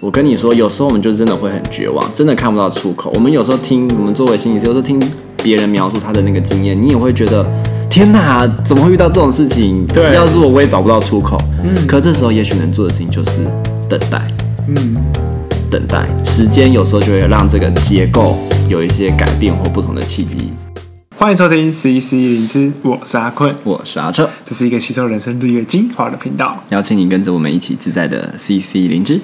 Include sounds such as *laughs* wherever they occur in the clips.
我跟你说，有时候我们就真的会很绝望，真的看不到出口。我们有时候听，我们作为心理师，有时候听别人描述他的那个经验，你也会觉得，天哪，怎么会遇到这种事情？对，要是我，我也找不到出口。嗯，可这时候也许能做的事情就是等待。嗯，等待，时间有时候就会让这个结构有一些改变或不同的契机。欢迎收听 CC 灵芝，我是阿坤，我是阿彻，这是一个吸收人生日月精华的频道，邀请你跟着我们一起自在的 CC 灵知。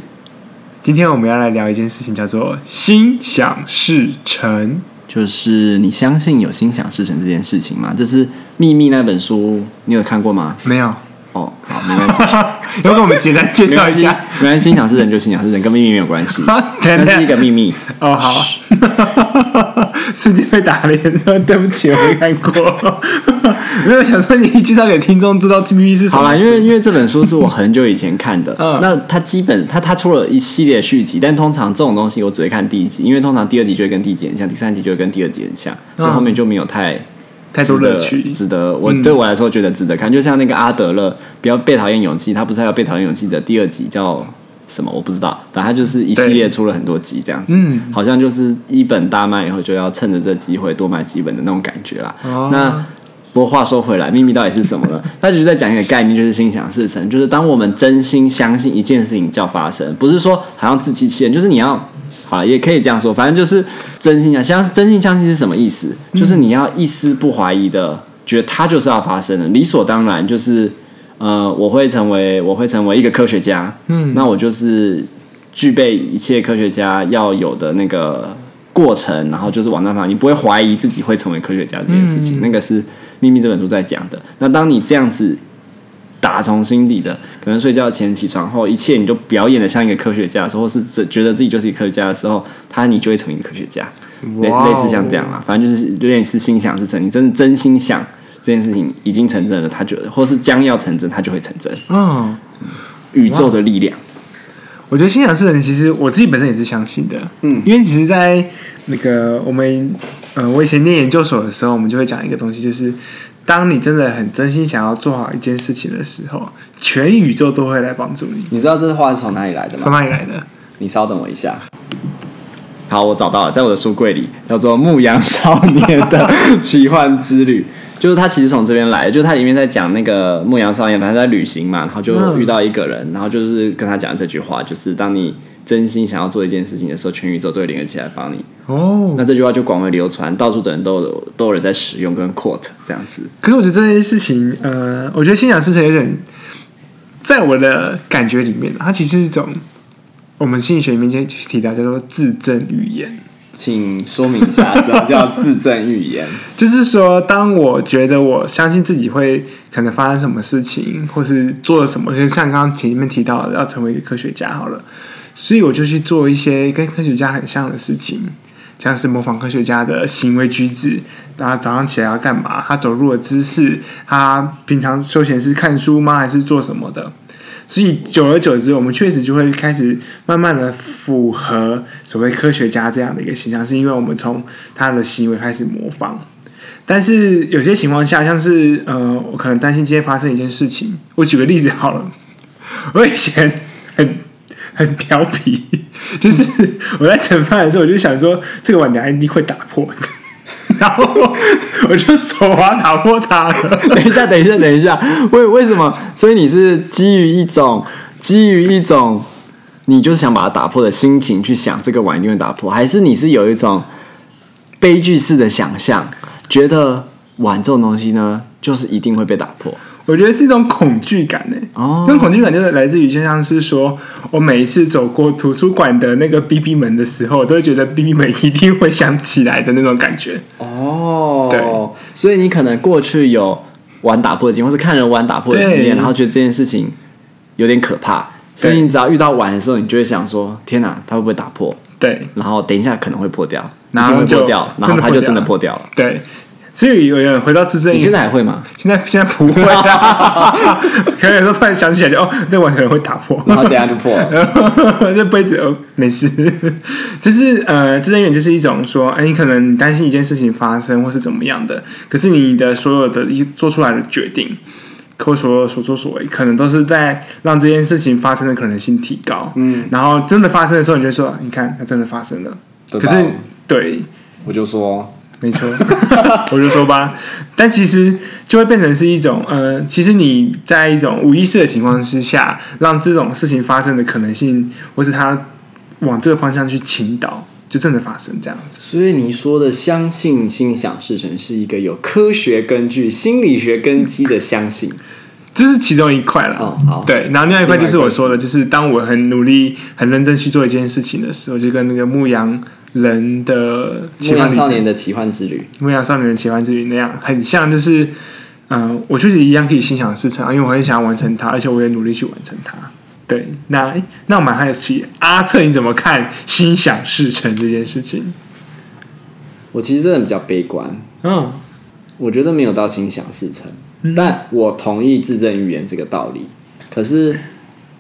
今天我们要来聊一件事情，叫做心想事成，就是你相信有心想事成这件事情吗？这是《秘密》那本书，你有看过吗？没有。哦，好，没关系。*laughs* 要不我们简单介绍一下？没关系，心想事成就心想事成，跟秘密没有关系。*laughs* 那是一个秘密。哦，好。世界 *laughs* 被打脸，对不起，我没看过。*laughs* 没有想说你介绍给听众知道秘密是什么。好了，因为因为这本书是我很久以前看的。*laughs* 嗯。那它基本它它出了一系列续集，但通常这种东西我只会看第一集，因为通常第二集就会跟第一集很像，第三集就会跟第二集很像，所以后面就没有太。太多乐趣，值得我对我来说觉得值得看，嗯、就像那个阿德勒，不要被讨厌勇气，他不是还有被讨厌勇气的第二集叫什么？我不知道，反正他就是一系列出了很多集这样子，嗯，好像就是一本大卖以后就要趁着这机会多买几本的那种感觉啦。哦、那不过话说回来，秘密到底是什么呢？*laughs* 他就是在讲一个概念，就是心想事成，就是当我们真心相信一件事情叫发生，不是说好像自欺欺人，就是你要。好，也可以这样说，反正就是真心相相真心相信是什么意思？就是你要一丝不怀疑的觉得它就是要发生的，理所当然。就是呃，我会成为我会成为一个科学家，嗯，那我就是具备一切科学家要有的那个过程，然后就是往那方，你不会怀疑自己会成为科学家这件事情。那个是《秘密》这本书在讲的。那当你这样子。打从心底的，可能睡觉前、起床后，一切你就表演的像一个科学家的时候，或是觉得自己就是一个科学家的时候，他你就会成为一个科学家，类似像这样啦，反正就是有点是心想事成，你真的真心想这件事情已经成真了，他就或是将要成真，他就会成真。嗯，宇宙的力量，我觉得心想事成，其实我自己本身也是相信的。嗯，因为其实，在那个我们呃，我以前念研究所的时候，我们就会讲一个东西，就是。当你真的很真心想要做好一件事情的时候，全宇宙都会来帮助你。你知道这话是从哪里来的吗？从哪里来的？你稍等我一下。好，我找到了，在我的书柜里，叫做《牧羊少年的奇幻之旅》。就是他其实从这边来的，就是他里面在讲那个牧羊少年，反正在旅行嘛，然后就遇到一个人，然后就是跟他讲这句话，就是当你。真心想要做一件事情的时候，全宇宙都会联合起来帮你。哦，那这句话就广为流传，到处的人都有都有人在使用跟 quote 这样子。可是我觉得这件事情，呃，我觉得心想事成有点，在我的感觉里面，它其实是一种我们心理学里面就提到叫做自证预言。请说明一下什么叫自证预言？*laughs* 就是说，当我觉得我相信自己会可能发生什么事情，或是做了什么，就像刚刚前面提到的，要成为一个科学家好了。所以我就去做一些跟科学家很像的事情，像是模仿科学家的行为举止，然后早上起来要干嘛，他走路的姿势，他平常休闲是看书吗，还是做什么的？所以久而久之，我们确实就会开始慢慢的符合所谓科学家这样的一个形象，是因为我们从他的行为开始模仿。但是有些情况下，像是呃，我可能担心今天发生一件事情，我举个例子好了，我以前很。很调皮，就是我在盛饭的时候，我就想说这个碗等下一定会打破，然后我就手滑打破它了。*laughs* 等一下，等一下，等一下，为为什么？所以你是基于一种基于一种你就是想把它打破的心情去想这个碗一定会打破，还是你是有一种悲剧式的想象，觉得碗这种东西呢，就是一定会被打破？我觉得是一种恐惧感呢。哦，那恐惧感就是来自于，就像是说，我每一次走过图书馆的那个哔哔门的时候，我都会觉得哔哔门一定会响起来的那种感觉。哦，对，所以你可能过去有玩打破的经验，或是看人玩打破的经验，然后觉得这件事情有点可怕，所以你只要遇到玩的时候，你就会想说：天哪，它会不会打破？对，然后等一下可能会破掉，然后就破掉，然后它就真的破掉了。对。所以有人回到自证，你现在还会吗？现在现在不会了，*laughs* 可能有时候突然想起来就哦，这碗可能会打破，然后等下就破了，*laughs* 这杯子哦没事。就是呃，自证预言就是一种说，哎，你可能担心一件事情发生或是怎么样的，可是你的所有的一做出来的决定，或所所作所为，可能都是在让这件事情发生的可能性提高。嗯，然后真的发生的时候，你就说，你看，它真的发生了。可是，对，我就说，没错，*laughs* 我就说吧。但其实就会变成是一种，呃，其实你在一种无意识的情况之下，让这种事情发生的可能性，或是它往这个方向去倾倒。就真的发生这样子，所以你说的相信心想事成是一个有科学根据、心理学根基的相信，这是其中一块了。哦，好，对，然后另外一块就是我说的，就是当我很努力、很认真去做一件事情的时候，就跟那个牧羊人的奇幻少年的奇幻之旅、牧羊少年的奇幻之旅那样，很像，就是嗯、呃，我确实一样可以心想事成，因为我很想要完成它，而且我也努力去完成它。对，那那我蛮好奇，阿策你怎么看 *laughs* 心想事成这件事情？我其实真的比较悲观，嗯，我觉得没有到心想事成，嗯、但我同意自证预言这个道理。可是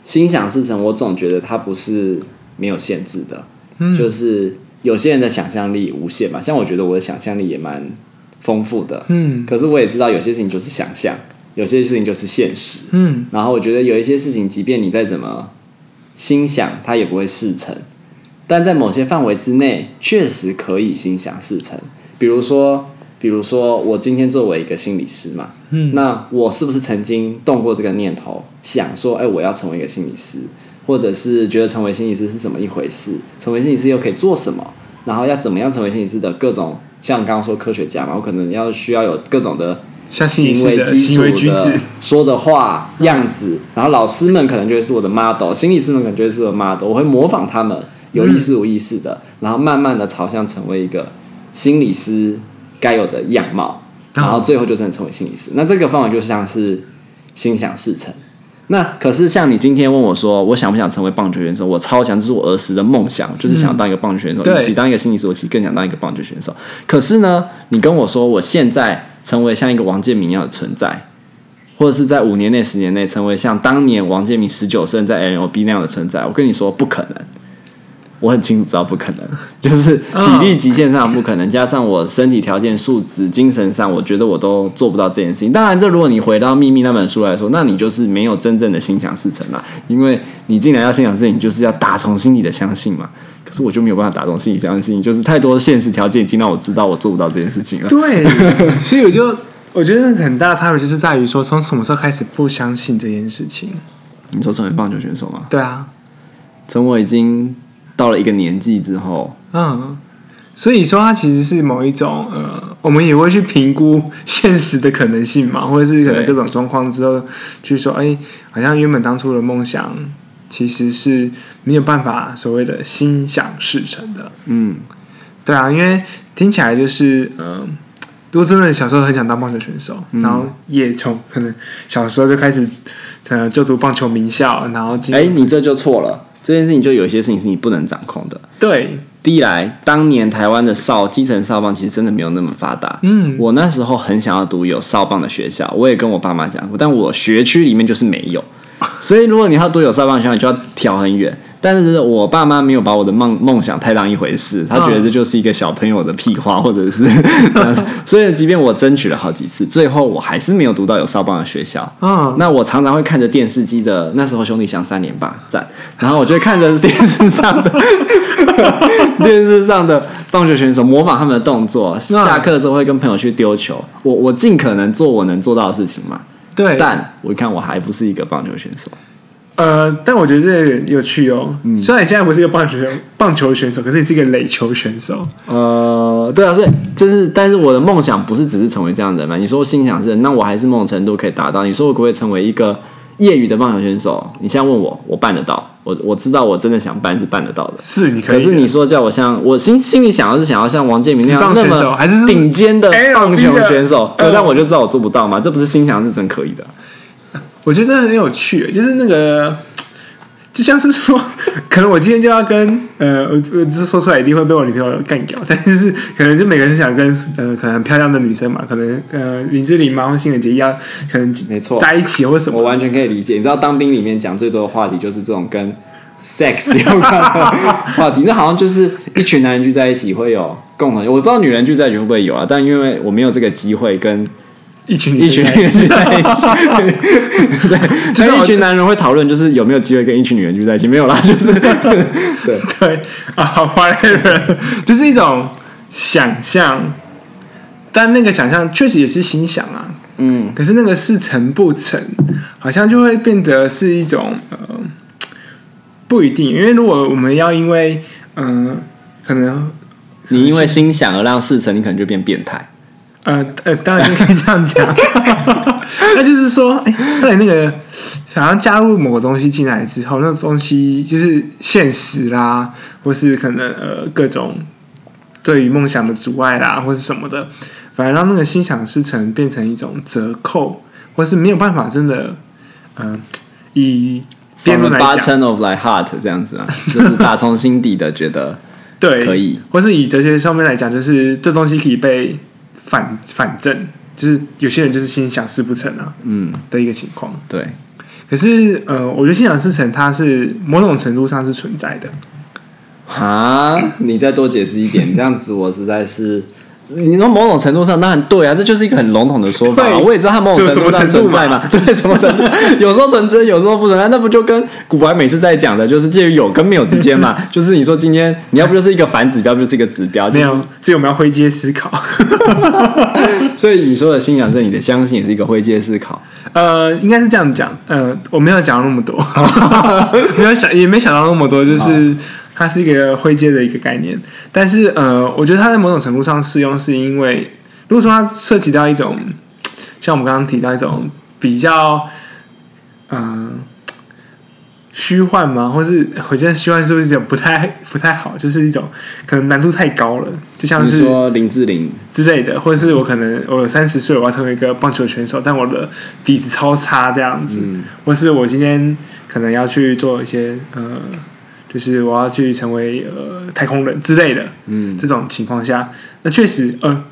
心想事成，我总觉得它不是没有限制的，嗯、就是有些人的想象力无限嘛，像我觉得我的想象力也蛮丰富的，嗯，可是我也知道有些事情就是想象。有些事情就是现实，嗯，然后我觉得有一些事情，即便你再怎么心想，它也不会事成，但在某些范围之内，确实可以心想事成。比如说，比如说，我今天作为一个心理师嘛，嗯，那我是不是曾经动过这个念头，想说，哎，我要成为一个心理师，或者是觉得成为心理师是怎么一回事？成为心理师又可以做什么？然后要怎么样成为心理师的各种，像刚刚说科学家嘛，我可能要需要有各种的。像行为基础的说的话样子，然后老师们可能就会是我的 model，心理师们可能就会是我的 model，我会模仿他们，有意识无意识的，然后慢慢的朝向成为一个心理师该有的样貌，然后最后就真的成为心理师。那这个方法就像是心想事成。那可是像你今天问我说，我想不想成为棒球选手？我超强，这是我儿时的梦想，就是想当一个棒球选手。比起当一个心理师，我其实更想当一个棒球选手。可是呢，你跟我说我现在。成为像一个王建民一样的存在，或者是在五年内、十年内成为像当年王建民十九岁在 L O B 那样的存在，我跟你说不可能。我很清楚知道不可能，*laughs* 就是体力极限上不可能，加上我身体条件、素质、精神上，我觉得我都做不到这件事情。当然，这如果你回到《秘密》那本书来说，那你就是没有真正的心想事成嘛，因为你进来要心想事成，你就是要打从心里的相信嘛。可是我就没有办法打动心理相信，就是太多现实条件已经让我知道我做不到这件事情了。对，*laughs* 所以我就我觉得很大的差别就是在于说，从什么时候开始不相信这件事情？你说成为棒球选手吗？对啊，从我已经到了一个年纪之后，嗯，所以说它其实是某一种呃，我们也会去评估现实的可能性嘛，*laughs* 或者是可能各种状况之后，去说，哎，好像原本当初的梦想。其实是没有办法所谓的心想事成的，嗯，对啊，因为听起来就是，嗯、呃，如果真的小时候很想当棒球选手，嗯、然后也从可能小时候就开始，呃，就读棒球名校，然后，哎，你这就错了，这件事情就有一些事情是你不能掌控的。对，第一来，当年台湾的少基层少棒其实真的没有那么发达，嗯，我那时候很想要读有少棒的学校，我也跟我爸妈讲过，但我学区里面就是没有。*laughs* 所以，如果你要读有少棒学校，你就要挑很远。但是我爸妈没有把我的梦梦想太当一回事，他觉得这就是一个小朋友的屁话，或者是。*laughs* 所以，即便我争取了好几次，最后我还是没有读到有少棒的学校。嗯，那我常常会看着电视机的那时候兄弟象三连霸战，然后我就会看着电视上的 *laughs* 电视上的棒球选手模仿他们的动作，下课的时候会跟朋友去丢球。我我尽可能做我能做到的事情嘛。对，但我一看我还不是一个棒球选手，呃，但我觉得这有点有趣哦。嗯、虽然你现在不是一个棒球棒球选手，可是你是一个垒球选手。呃，对啊，所以就是，但是我的梦想不是只是成为这样的人嘛？你说心想是，那我还是某种程度可以达到。你说我可不可以成为一个业余的棒球选手？你现在问我，我办得到。我我知道，我真的想办是办得到的。是，你可以。可是你说叫我像我心心里想要是想要像王建民那样那么顶尖的棒球选手，对，但我就知道我做不到嘛。这不是心想是真可以的。我觉得真的很有趣，就是那个，就像是说，*laughs* 可能我今天就要跟呃，我我只是说出来一定会被我女朋友干掉，但是可能就每个人想跟呃，可能很漂亮的女生嘛，可能呃林志玲嘛或新垣结衣要可能没错在一起或什么，我完全可以理解。你知道当兵里面讲最多的话题就是这种跟。sex 有关的话题，那好像就是一群男人聚在一起会有共同，我不知道女人聚在一起会不会有啊，但因为我没有这个机会跟一群一群女人聚在一起，*laughs* 对，就是一群男人会讨论，就是有没有机会跟一群女人聚在一起，没有啦，就是 *laughs* 对。对啊，whatever，就是一种想象，但那个想象确实也是心想啊，嗯，可是那个事成不成，好像就会变得是一种呃，不一定，因为如果我们要因为嗯、呃，可能你因为心想而让事成，你可能就变变态。呃呃，当然可以这样讲，*laughs* 那就是说，哎、欸，那个想要加入某个东西进来之后，那个东西就是现实啦，或是可能呃各种对于梦想的阻碍啦，或是什么的，反而让那个心想事成变成一种折扣，或是没有办法真的，嗯、呃，以辩论来讲 bottom of my heart 这样子啊，就是打从心底的觉得 *laughs* 对可以，或是以哲学上面来讲，就是这东西可以被。反反正就是有些人就是心想事不成啊，嗯的一个情况。对，可是呃，我觉得心想事成，它是某种程度上是存在的。啊，你再多解释一点，这样子我实在是。你说某种程度上当然对啊，这就是一个很笼统的说法。我也知道它某种程度上存在嘛，*laughs* 对，什么程度？有时候存真，有时候不存在，那不就跟古玩每次在讲的，就是介于有跟没有之间嘛。*laughs* 就是你说今天你要不就是一个反指标，不就是一个指标？没有，所以我们要灰阶思考。*laughs* 所以你说的信仰是你的相信也是一个灰阶思考。呃，应该是这样讲。呃，我没有讲那么多，没有想也没想到那么多，就是。它是一个灰阶的一个概念，但是呃，我觉得它在某种程度上适用，是因为如果说它涉及到一种，像我们刚刚提到一种比较，嗯、呃，虚幻吗？或是我觉得虚幻是不是一种不太不太好？就是一种可能难度太高了，就像是说林志玲之类的，或者是我可能我三十岁我要成为一个棒球选手，但我的底子超差这样子，嗯、或是我今天可能要去做一些呃。就是我要去成为呃太空人之类的，嗯，这种情况下，那确实呃，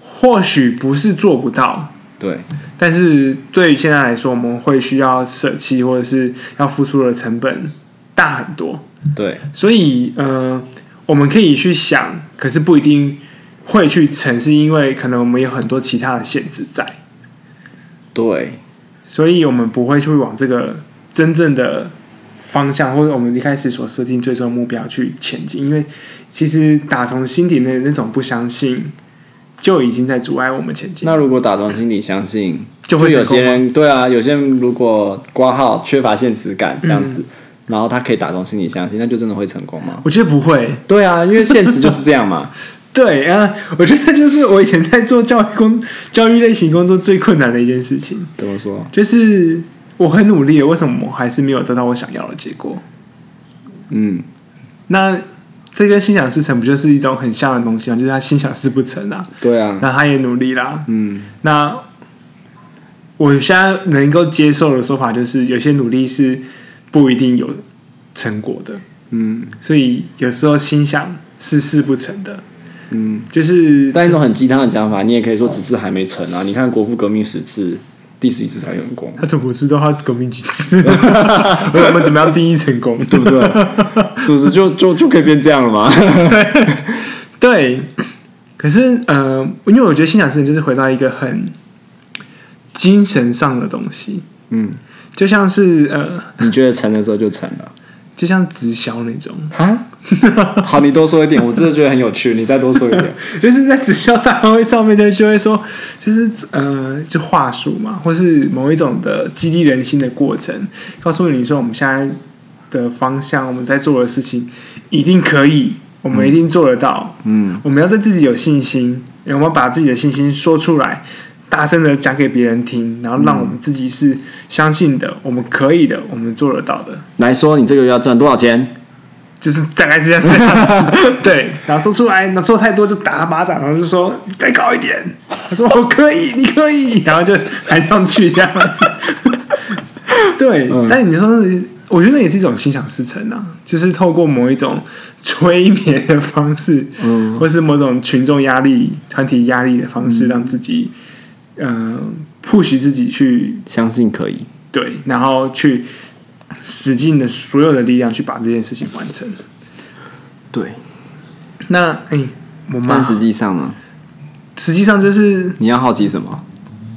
或许不是做不到，对，但是对于现在来说，我们会需要舍弃或者是要付出的成本大很多，对，所以呃，我们可以去想，可是不一定会去成，是因为可能我们有很多其他的限制在，对，所以我们不会去往这个真正的。方向或者我们一开始所设定最终目标去前进，因为其实打从心底的那种不相信，就已经在阻碍我们前进。那如果打从心底相信，就会有些人对啊，有些人如果挂号缺乏现实感这样子，嗯、然后他可以打从心底相信，那就真的会成功吗？我觉得不会。对啊，因为现实就是这样嘛。对啊，我觉得就是我以前在做教育工教育类型工作最困难的一件事情。怎么说？就是。我很努力，为什么我还是没有得到我想要的结果？嗯，那这跟心想事成不就是一种很像的东西吗？就是他心想事不成啊。对啊，那他也努力啦。嗯，那我现在能够接受的说法就是，有些努力是不一定有成果的。嗯，所以有时候心想是事不成的。嗯，就是但一种很鸡汤的讲法，你也可以说只是还没成啊。你看国父革命十次。第十一次才成功，他怎么知道他革命几次？*laughs* 我们怎么样定义成功？对不对？是不是就就就可以变这样了吗？*laughs* 对。可是呃，因为我觉得心想事成就是回到一个很精神上的东西。嗯，就像是呃，你觉得成的时候就成了，就像直销那种啊。*laughs* 好，你多说一点，我真的觉得很有趣。你再多说一点，*laughs* 就是在直销大会上面，就会说，就是呃，就话术嘛，或是某一种的激励人心的过程，告诉你说，我们现在的方向，我们在做的事情一定可以，我们一定做得到。嗯，我们要对自己有信心，我们要把自己的信心说出来，大声的讲给别人听，然后让我们自己是相信的，我们可以的，我们做得到的。来说，你这个月要赚多少钱？就是大概是这样子，*laughs* 对，然后说出来，那说太多就打他巴掌，然后就说再高一点。他说我可以，你可以，然后就抬上去这样子。*laughs* 对，嗯、但你说，我觉得那也是一种心想事成啊，就是透过某一种催眠的方式，嗯，或是某种群众压力、团体压力的方式，让自己嗯 push、呃、自己去相信可以，对，然后去。使尽了所有的力量去把这件事情完成。对，那哎、欸，我妈。但实际上呢？实际上就是你要好奇什么？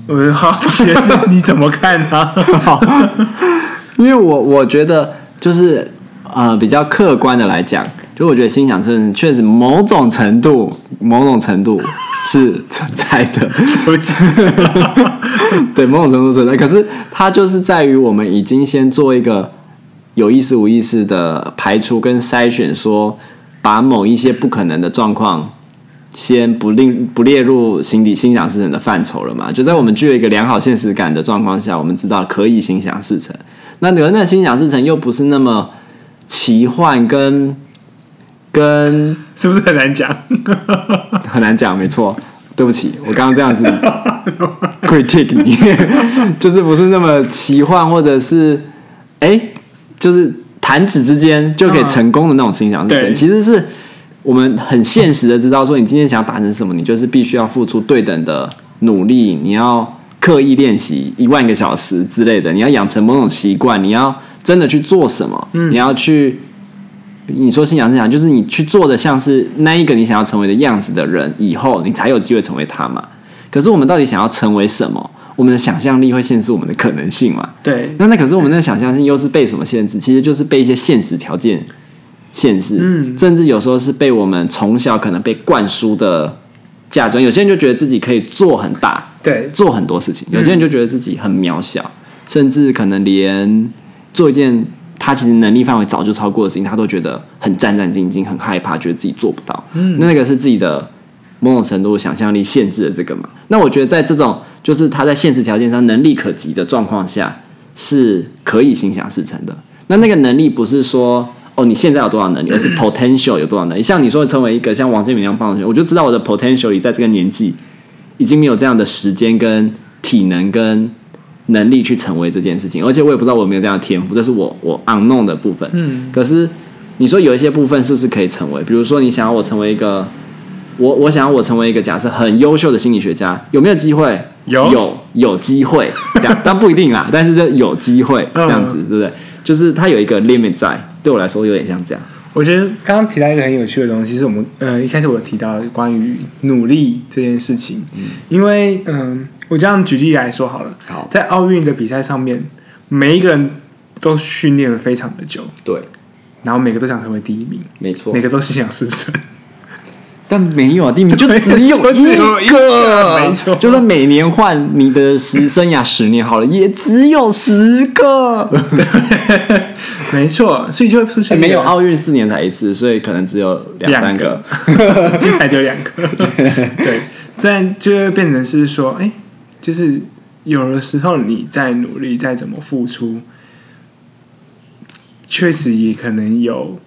我好奇的是你怎么看呢？*laughs* 好，因为我我觉得就是呃比较客观的来讲，就我觉得心想事成确实某种程度某种程度是存在的 *laughs* *laughs* 对某种程度存在。可是它就是在于我们已经先做一个有意识无意识的排除跟筛选，说把某一些不可能的状况。先不令不列入心底心想事成的范畴了嘛？就在我们具有一个良好现实感的状况下，我们知道可以心想事成。那可那心想事成又不是那么奇幻跟，跟跟 *laughs* 是不是很难讲？*laughs* 很难讲，没错。对不起，我刚刚这样子 critique 你，*laughs* 就是不是那么奇幻，或者是哎，就是弹指之间就可以成功的那种心想事成，其实是。我们很现实的知道，说你今天想要达成什么，你就是必须要付出对等的努力，你要刻意练习一万个小时之类的，你要养成某种习惯，你要真的去做什么，你要去，你说心想事成，就是你去做的像是那一个你想要成为的样子的人，以后你才有机会成为他嘛。可是我们到底想要成为什么？我们的想象力会限制我们的可能性嘛？对。那那可是我们的想象性又是被什么限制？其实就是被一些现实条件。限制，嗯，甚至有时候是被我们从小可能被灌输的价值。有些人就觉得自己可以做很大，对，做很多事情；有些人就觉得自己很渺小，甚至可能连做一件他其实能力范围早就超过的事情，他都觉得很战战兢兢、很害怕，觉得自己做不到。嗯，那个是自己的某种程度想象力限制了这个嘛？那我觉得在这种就是他在现实条件上能力可及的状况下，是可以心想事成的。那那个能力不是说。哦，你现在有多少能力？而是 *coughs* potential 有多少能力？像你说成为一个像王建民一样棒球，我就知道我的 potential 已在这个年纪已经没有这样的时间跟体能跟能力去成为这件事情，而且我也不知道我有没有这样的天赋，这是我我 unknown 的部分。嗯，可是你说有一些部分是不是可以成为？比如说你想要我成为一个，我我想要我成为一个假设很优秀的心理学家，有没有机会？有有有机会这样，但不一定啦。但是这有机会 *laughs* 这样子，对不对？就是它有一个 limit 在。对我来说有点像这样。我觉得刚刚提到一个很有趣的东西，是我们呃一开始我提到关于努力这件事情。嗯，因为嗯、呃，我这样举例来说好了。好，在奥运的比赛上面，每一个人都训练了非常的久。对。然后每个都想成为第一名。没错。每个都心想事成。但没有啊，第一名就 *laughs* 只有 *laughs* 一个，没错。就算每年换你的十生涯十年好了，也只有十个。*laughs* 没错，所以就会出现没有奥运四年才一次，所以可能只有两三个，金牌只有两个。对，但就会变成是说，哎，就是有的时候你再努力，再怎么付出，确实也可能有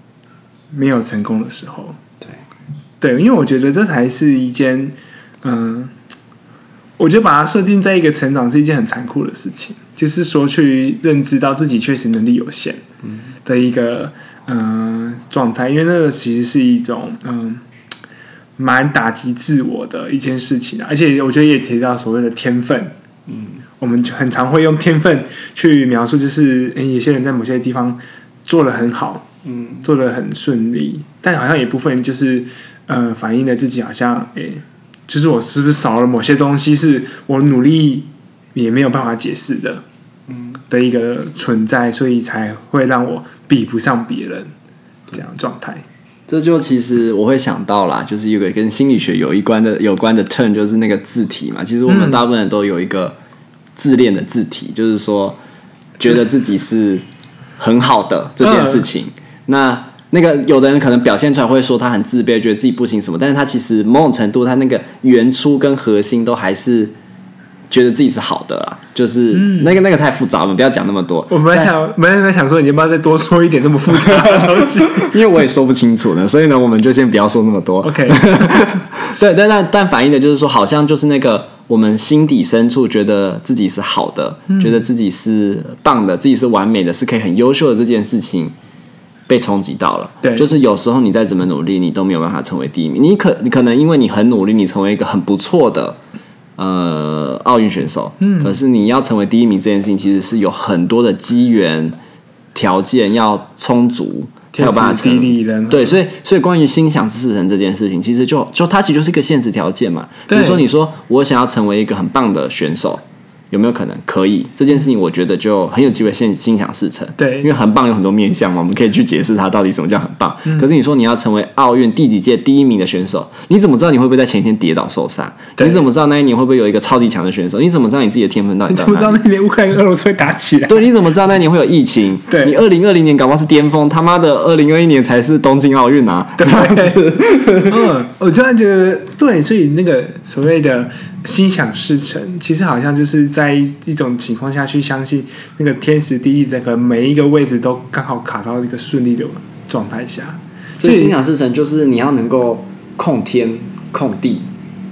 没有成功的时候。对，因为我觉得这才是一件，嗯、呃，我觉得把它设定在一个成长是一件很残酷的事情，就是说去认知到自己确实能力有限的一个嗯、呃、状态，因为那个其实是一种嗯、呃、蛮打击自我的一件事情，而且我觉得也提到所谓的天分，嗯，我们就很常会用天分去描述，就是诶有些人在某些地方做的很好，嗯，做的很顺利，但好像有部分就是。呃，反映了自己好像，诶、欸，就是我是不是少了某些东西，是我努力也没有办法解释的，嗯，的一个存在，所以才会让我比不上别人这样状态。这就其实我会想到啦，就是一个跟心理学有一关的有关的 turn，就是那个字体嘛。其实我们大部分人都有一个自恋的字体，嗯、就是说觉得自己是很好的这件事情。嗯、那那个有的人可能表现出来会说他很自卑，觉得自己不行什么，但是他其实某种程度他那个原初跟核心都还是觉得自己是好的啦。就是那个那个太复杂了，我们不要讲那么多。我们想，我们想说，你要不要再多说一点这么复杂的东西？*laughs* 因为我也说不清楚呢，所以呢，我们就先不要说那么多。OK，*laughs* 对，但但但反映的就是说，好像就是那个我们心底深处觉得自己是好的，嗯、觉得自己是棒的，自己是完美的，是可以很优秀的这件事情。被冲击到了，对，就是有时候你再怎么努力，你都没有办法成为第一名。你可你可能因为你很努力，你成为一个很不错的呃奥运选手，嗯，可是你要成为第一名这件事情，其实是有很多的机缘条件要充足才有办法成立的。对，所以所以关于心想事成这件事情，其实就就它其实就是一个现实条件嘛。比如说你说我想要成为一个很棒的选手，有没有可能？可以这件事情，我觉得就很有机会现心想事成。对，因为很棒有很多面向嘛，我们可以去解释它到底什么叫很棒。嗯、可是你说你要成为奥运第几届第一名的选手，你怎么知道你会不会在前一天跌倒受伤？你怎么知道那一年会不会有一个超级强的选手？你怎么知道你自己的天分到底？你怎么知道那一年乌克兰跟俄罗斯会打起来？对，你怎么知道那一年会有疫情？对，你二零二零年搞不好是巅峰，他妈的二零二一年才是东京奥运啊！对，嗯，我突然觉得对，所以那个所谓的。心想事成，其实好像就是在一种情况下去相信那个天时地利的，可能每一个位置都刚好卡到一个顺利的状态下。所以心想事成就是你要能够控天、控地、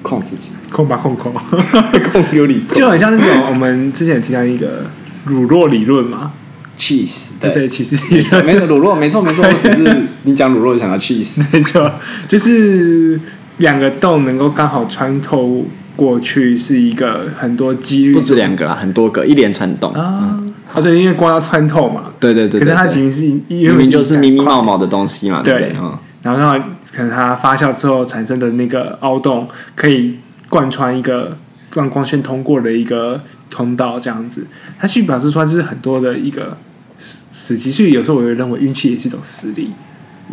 控自己，控吧控控，*laughs* 控有理，就很像那种我们之前提到一个乳酪理论嘛，cheese，对对，其实没错，乳酪没错没错，*laughs* 只是你讲乳酪就想到 cheese，没错，就是两个洞能够刚好穿透。过去是一个很多几率，不止两个啦，很多个一连串动啊！啊，对，因为光要穿透嘛，对对对，可是它其实是明明就是密密麻麻的东西嘛，对，然后让可能它发酵之后产生的那个凹洞，可以贯穿一个让光线通过的一个通道，这样子，它去表示说这是很多的一个时机，所以有时候我会认为运气也是一种实力。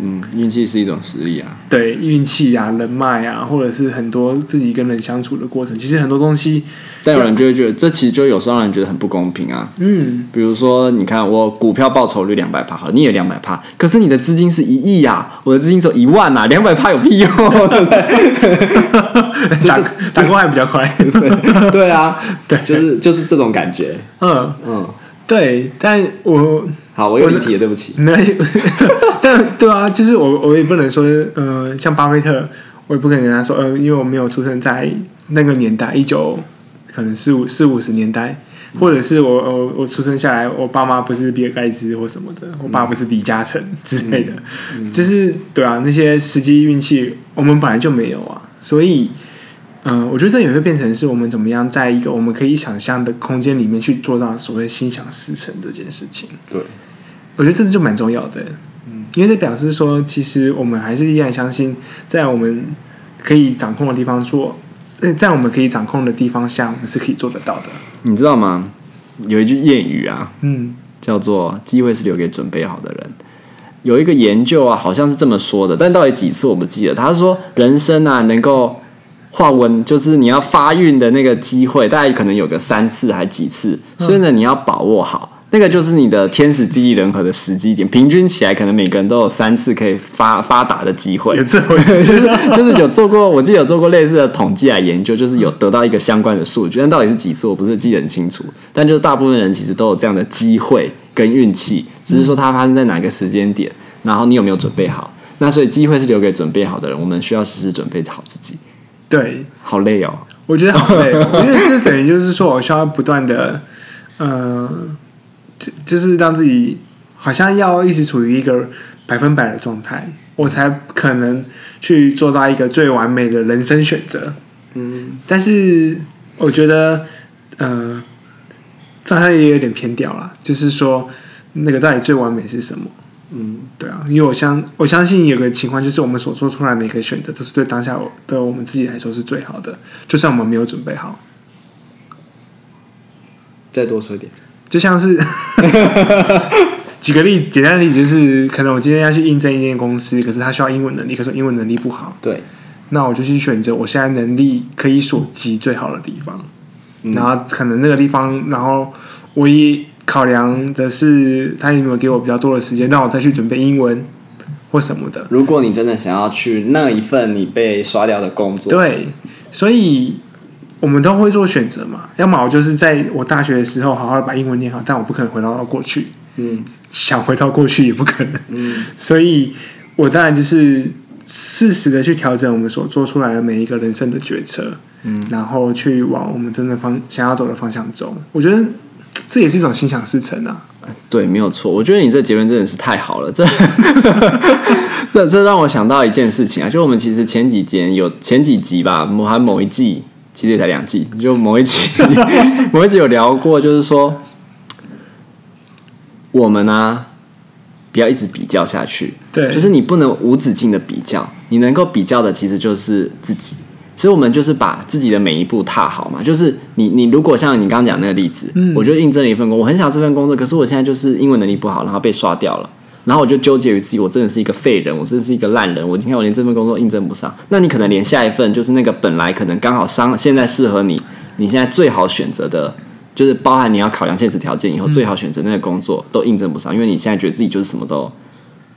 嗯，运气是一种实力啊。对，运气啊，人脉啊，或者是很多自己跟人相处的过程，其实很多东西，但有人就会觉得这其实就有时候让人觉得很不公平啊。嗯，比如说，你看我股票报酬率两百趴，好，你也两百趴，可是你的资金是一亿呀，我的资金只有一万呐，两百趴有屁用？对不对？*laughs* 打打工还比较快。*laughs* 对啊，*laughs* 对，就是就是这种感觉。嗯嗯，对，但我。好，我有离题，对不起。没，*laughs* 但对啊，就是我，我也不能说，呃，像巴菲特，我也不可能跟他说，呃，因为我没有出生在那个年代，一九可能四五四五十年代，或者是我我我出生下来，我爸妈不是比尔盖茨或什么的，我爸不是李嘉诚之类的，嗯嗯、就是对啊，那些时机运气，我们本来就没有啊，所以，嗯、呃，我觉得这也会变成是我们怎么样在一个我们可以想象的空间里面去做到所谓心想事成这件事情，对。我觉得这就蛮重要的，嗯，因为这表示说，其实我们还是依然相信，在我们可以掌控的地方做，在我们可以掌控的地方下，我们是可以做得到的。你知道吗？有一句谚语啊，嗯，叫做“机会是留给准备好的人”。有一个研究啊，好像是这么说的，但到底几次我不记得。他说，人生啊，能够化温，就是你要发运的那个机会，大概可能有个三次还几次，所以呢，你要把握好。那个就是你的天时地利人和的时机点，平均起来可能每个人都有三次可以发发达的机会。有这回事？*laughs* 就是有做过，我记得有做过类似的统计来研究，就是有得到一个相关的数据，但到底是几次我不是记得很清楚。但就是大部分人其实都有这样的机会跟运气，只是说它发生在哪个时间点，然后你有没有准备好。那所以机会是留给准备好的人，我们需要时时准备好自己。对，好累哦，我觉得好累哦，因为这等于就是说我需要不断的，嗯、呃。就是让自己好像要一直处于一个百分百的状态，我才可能去做到一个最完美的人生选择。嗯，但是我觉得，呃，状态也有点偏掉了。就是说，那个到底最完美是什么？嗯，对啊，因为我相我相信有个情况，就是我们所做出来的每个选择，都是对当下的我们自己来说是最好的，就算我们没有准备好。再多说一点。就像是举个例，简单的例子就是，可能我今天要去应征一间公司，可是他需要英文能力，可是英文能力不好。对，那我就去选择我现在能力可以所及最好的地方，嗯、然后可能那个地方，然后我一考量的是他有没有给我比较多的时间，让我再去准备英文或什么的。如果你真的想要去那一份你被刷掉的工作，对，所以。我们都会做选择嘛，要么我就是在我大学的时候好好的把英文念好，但我不可能回到过去，嗯，想回到过去也不可能，嗯，所以我当然就是适时的去调整我们所做出来的每一个人生的决策，嗯，然后去往我们真的方想要走的方向走。我觉得这也是一种心想事成啊。对，没有错。我觉得你这结论真的是太好了，这这这让我想到一件事情啊，就我们其实前几集有前几集吧，某还某一季。其实也才两季，就某一集，*laughs* 某一集有聊过，就是说，我们啊，不要一直比较下去。对，就是你不能无止境的比较，你能够比较的其实就是自己。所以我们就是把自己的每一步踏好嘛。就是你你如果像你刚刚讲那个例子，嗯，我就应征了一份工，我很想这份工作，可是我现在就是英文能力不好，然后被刷掉了，然后我就纠结于自己，我真的是一个废人，我真的是一个烂人，我今天我连这份工作应征不上，那你可能连下一份就是那个本来可能刚好商现在适合你，你现在最好选择的，就是包含你要考量现实条件以后最好选择那个工作都应征不上，因为你现在觉得自己就是什么都。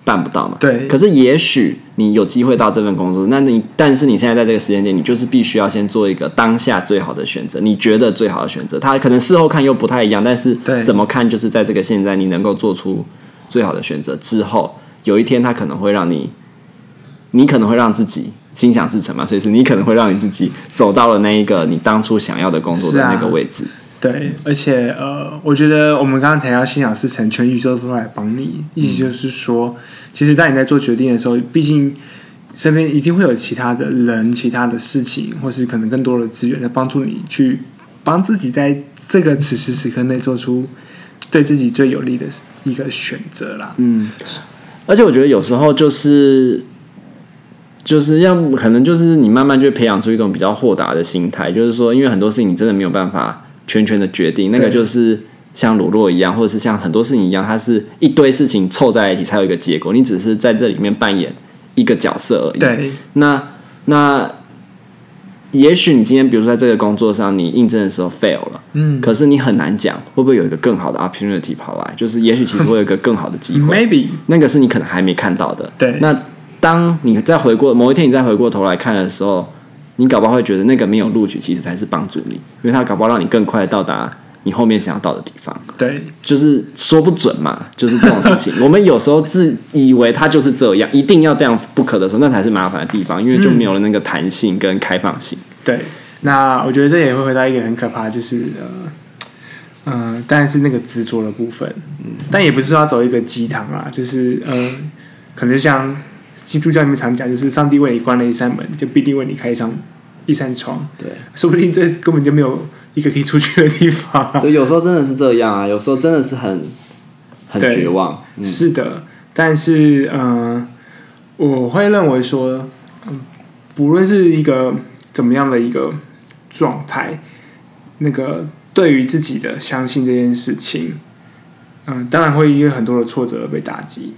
办不到嘛？对。可是也许你有机会到这份工作，那你但是你现在在这个时间点，你就是必须要先做一个当下最好的选择，你觉得最好的选择。他可能事后看又不太一样，但是怎么看就是在这个现在，你能够做出最好的选择之后，有一天他可能会让你，你可能会让自己心想事成嘛，所以是你可能会让你自己走到了那一个你当初想要的工作的那个位置。对，而且呃，我觉得我们刚刚提到心想事成，全宇宙都来帮你，意思就是说，嗯、其实当你在做决定的时候，毕竟身边一定会有其他的人、其他的事情，或是可能更多的资源来帮助你去帮自己在这个此时此刻内做出对自己最有利的一个选择啦。嗯，而且我觉得有时候就是就是要可能就是你慢慢就培养出一种比较豁达的心态，就是说，因为很多事情你真的没有办法。全权的决定，那个就是像鲁洛一样，或者是像很多事情一样，它是一堆事情凑在一起才有一个结果。你只是在这里面扮演一个角色而已。对，那那也许你今天，比如说在这个工作上，你应征的时候 fail 了，嗯，可是你很难讲会不会有一个更好的 opportunity 跑来，就是也许其实会有一个更好的机会，*laughs* maybe 那个是你可能还没看到的。对，那当你再回过某一天，你再回过头来看的时候。你搞不好会觉得那个没有录取，其实才是帮助你，因为它搞不好让你更快到达你后面想要到的地方。对，就是说不准嘛，就是这种事情。*laughs* 我们有时候自以为他就是这样，一定要这样不可的时候，那才是麻烦的地方，因为就没有了那个弹性跟开放性。嗯、对，那我觉得这也会回到一个很可怕，就是呃，嗯、呃，当然是那个执着的部分。嗯，但也不是说要走一个鸡汤啊，就是呃，可能像。基督教里面常讲，就是上帝为你关了一扇门，就必定为你开一扇一扇窗。对，说不定这根本就没有一个可以出去的地方。*laughs* 对，有时候真的是这样啊，有时候真的是很很绝望。嗯、是的，但是嗯、呃，我会认为说，嗯，不论是一个怎么样的一个状态，那个对于自己的相信这件事情，嗯、呃，当然会因为很多的挫折而被打击。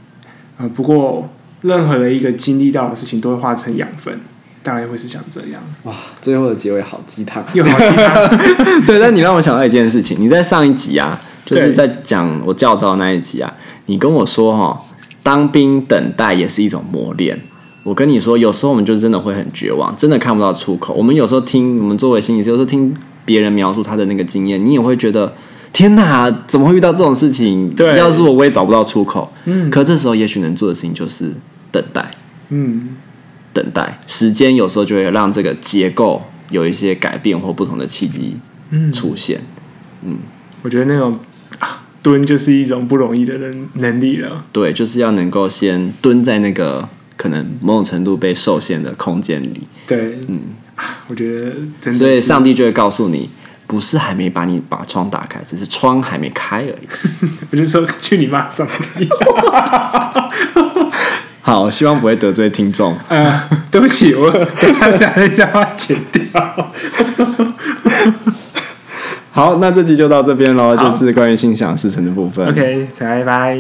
啊、呃，不过。任何的一个经历到的事情，都会化成养分，大概会是像这样。哇，最后的结尾好鸡汤，又好鸡汤。*laughs* 对，但你让我想到一件事情，你在上一集啊，就是在讲我教招那一集啊，你跟我说哈，当兵等待也是一种磨练。我跟你说，有时候我们就真的会很绝望，真的看不到出口。我们有时候听，我们作为心理师，有时候听别人描述他的那个经验，你也会觉得。天哪，怎么会遇到这种事情？对，要是我，我也找不到出口。嗯，可这时候也许能做的事情就是等待。嗯，等待，时间有时候就会让这个结构有一些改变或不同的契机出现。嗯，嗯，我觉得那种啊，蹲就是一种不容易的能能力了。对，就是要能够先蹲在那个可能某种程度被受限的空间里。对，嗯，我觉得真的，所以上帝就会告诉你。不是还没把你把窗打开，只是窗还没开而已。*laughs* 我就说去你妈上帝！*laughs* 好，希望不会得罪听众。*laughs* 呃，对不起，我 *laughs* 刚才一下话剪掉。好，那这集就到这边喽，就是关于心想事成的部分。OK，拜拜。